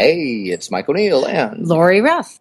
Hey, it's Mike O'Neill and Lori Ruff.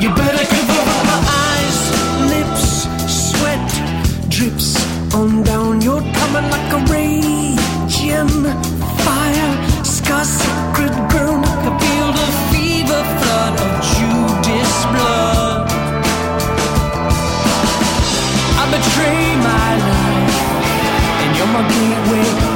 You better cover up my eyes, lips, sweat drips on down. You're coming like a raging fire, scar secret girl. I feel the fever flood of Judas blood. I betray my life, and you're my gateway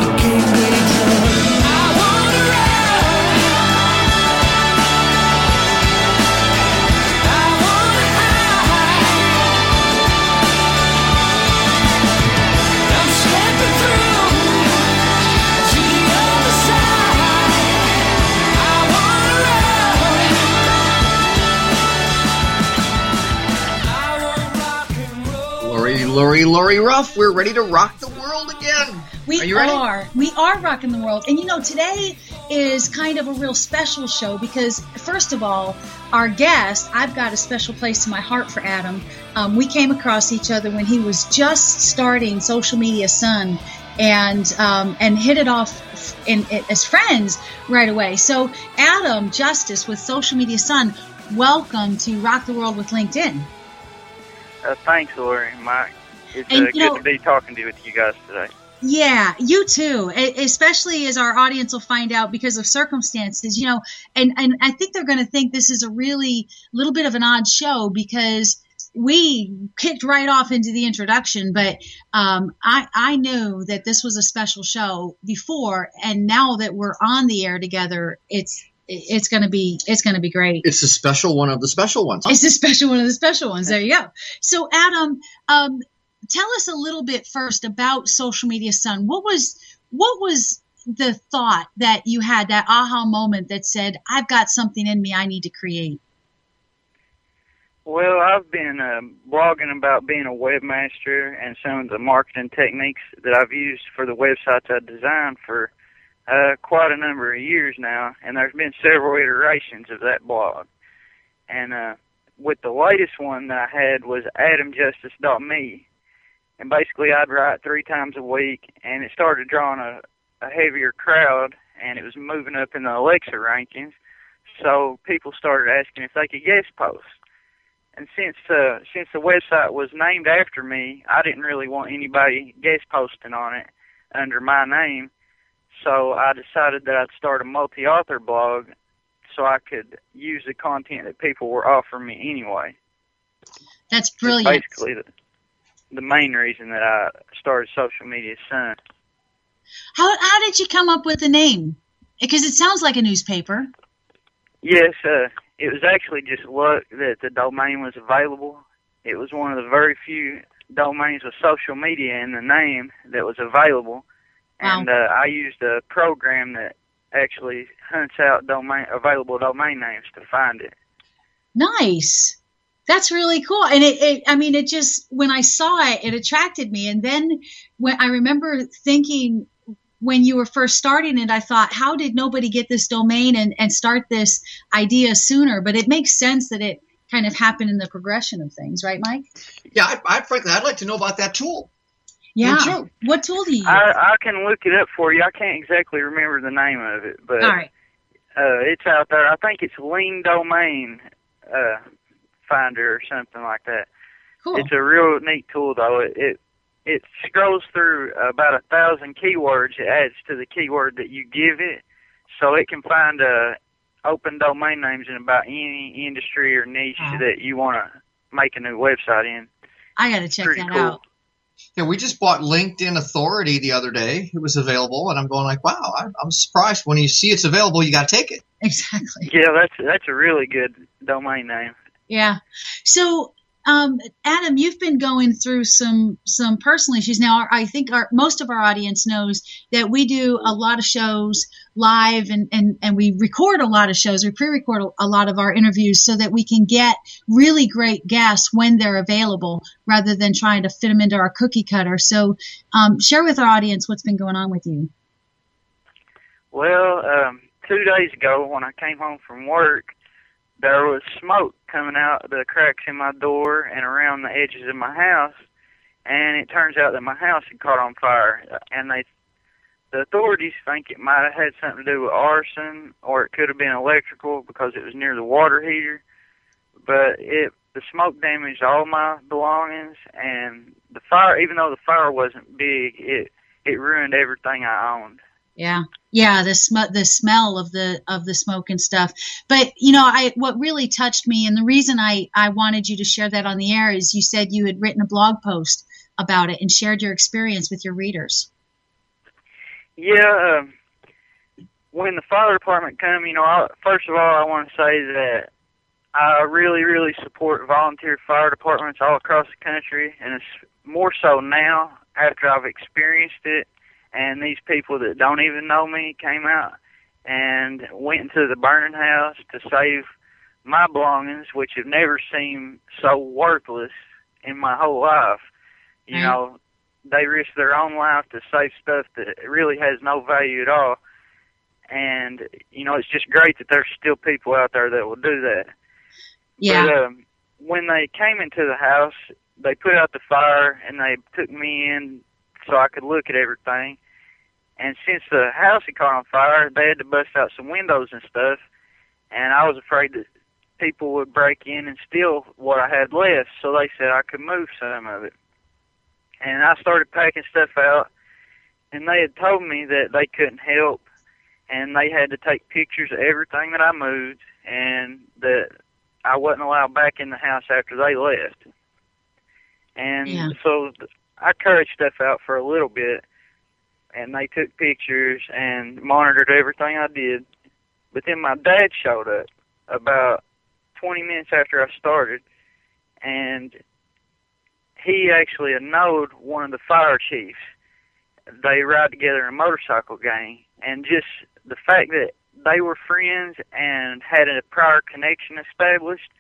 Lori, Lori, Lori Ruff, we're ready to rock the world again. We Are you ready? are. We are rocking the world. And you know, today is kind of a real special show because, first of all, our guest, I've got a special place in my heart for Adam. Um, we came across each other when he was just starting Social Media Sun and um, and hit it off in, in, as friends right away. So, Adam Justice with Social Media Sun, welcome to Rock the World with LinkedIn. Uh, thanks, Lori and Mike. It's And, uh, good know- to be talking to with you guys today. Yeah, you too. Especially as our audience will find out because of circumstances, you know, and and I think they're going to think this is a really little bit of an odd show because we kicked right off into the introduction, but um, I I knew that this was a special show before, and now that we're on the air together, it's it's going to be it's going to be great. It's a special one of the special ones. It's a special one of the special ones. There you go. So, Adam, um, tell us a little bit first about Social Media Sun. What was what was the thought that you had that aha moment that said, "I've got something in me I need to create"? Well, I've been uh, blogging about being a webmaster and some of the marketing techniques that I've used for the websites I designed for uh, quite a number of years now, and there's been several iterations of that blog. And uh, with the latest one that I had was AdamJustice.me, and basically I'd write three times a week, and it started drawing a, a heavier crowd, and it was moving up in the Alexa rankings. So people started asking if they could guest post. And since uh, since the website was named after me, I didn't really want anybody guest posting on it under my name. So I decided that I'd start a multi-author blog so I could use the content that people were offering me anyway. That's It's brilliant. basically the, main reason that I started Social Media Sun. How how did you come up with the name? Because it sounds like a newspaper. Yes, uh, it was actually just luck that the domain was available. It was one of the very few domains with social media in the name that was available, Wow. and uh, I used a program that actually hunts out domain available domain names to find it. Nice. That's really cool. And it, it, I mean, it just, when I saw it, it attracted me. And then when I remember thinking, when you were first starting it, I thought, how did nobody get this domain and, and start this idea sooner? But it makes sense that it kind of happened in the progression of things, right, Mike? Yeah, I, I frankly, I'd like to know about that tool. Yeah. Would? What tool do you use? I, I can look it up for you. I can't exactly remember the name of it, but All right. uh, it's out there. I think it's Lean Domain uh, Finder or something like that. Cool. It's a real neat tool, though. It, it it scrolls through about a thousand keywords. It adds to the keyword that you give it, so it can find uh, open domain names in about any industry or niche Wow. that you want to make a new website in. I got to check Pretty that cool. out. Yeah, we just bought LinkedIn Authority the other day. It was available, and I'm going like, wow, I, I'm surprised when you see it's available, you got to take it. Exactly. Yeah, that's that's a really good domain name. Yeah. So, um, Adam, you've been going through some some personal issues. Now, I think our most of our audience knows that we do a lot of shows live, and and and we record a lot of shows. We pre-record a lot of our interviews so that we can get really great guests when they're available, rather than trying to fit them into our cookie cutter. So, um, share with our audience what's been going on with you. Well, um, two days ago when I came home from work, there was smoke coming out the cracks in my door and around the edges of my house, and it turns out that my house had caught on fire. And they, the authorities think it might have had something to do with arson, or it could have been electrical because it was near the water heater. But it, the smoke damaged all my belongings, and the fire, even though the fire wasn't big, it it ruined everything I owned. Yeah, yeah, the sm- the smell of the of the smoke and stuff. But you know, I what really touched me, and the reason I I wanted you to share that on the air is you said you had written a blog post about it and shared your experience with your readers. Yeah, um, when the fire department come, you know, I, first of all, I want to say that I really, really support volunteer fire departments all across the country, and it's more so now after I've experienced it. And these people that don't even know me came out and went into the burning house to save my belongings, which have never seemed so worthless in my whole life. You Right. know, they risk their own life to save stuff that really has no value at all. And you know, it's just great that there's still people out there that will do that. Yeah, But um, when they came into the house, they put out the fire and they took me in so I could look at everything. And since the house had caught on fire, they had to bust out some windows and stuff. And I was afraid that people would break in and steal what I had left, so they said I could move some of it. And I started packing stuff out, and they had told me that they couldn't help, and they had to take pictures of everything that I moved, and that I wasn't allowed back in the house after they left. And Yeah. so I carried stuff out for a little bit, and they took pictures and monitored everything I did. But then my dad showed up about 20 minutes after I started, and he actually knowed one of the fire chiefs. They ride together in a motorcycle gang, and just the fact that they were friends and had a prior connection established,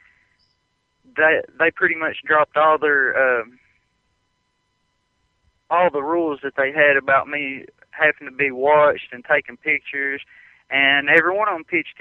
they they pretty much dropped all their um, all the rules that they had about me having to be watched and taking pictures, and every one of them pitched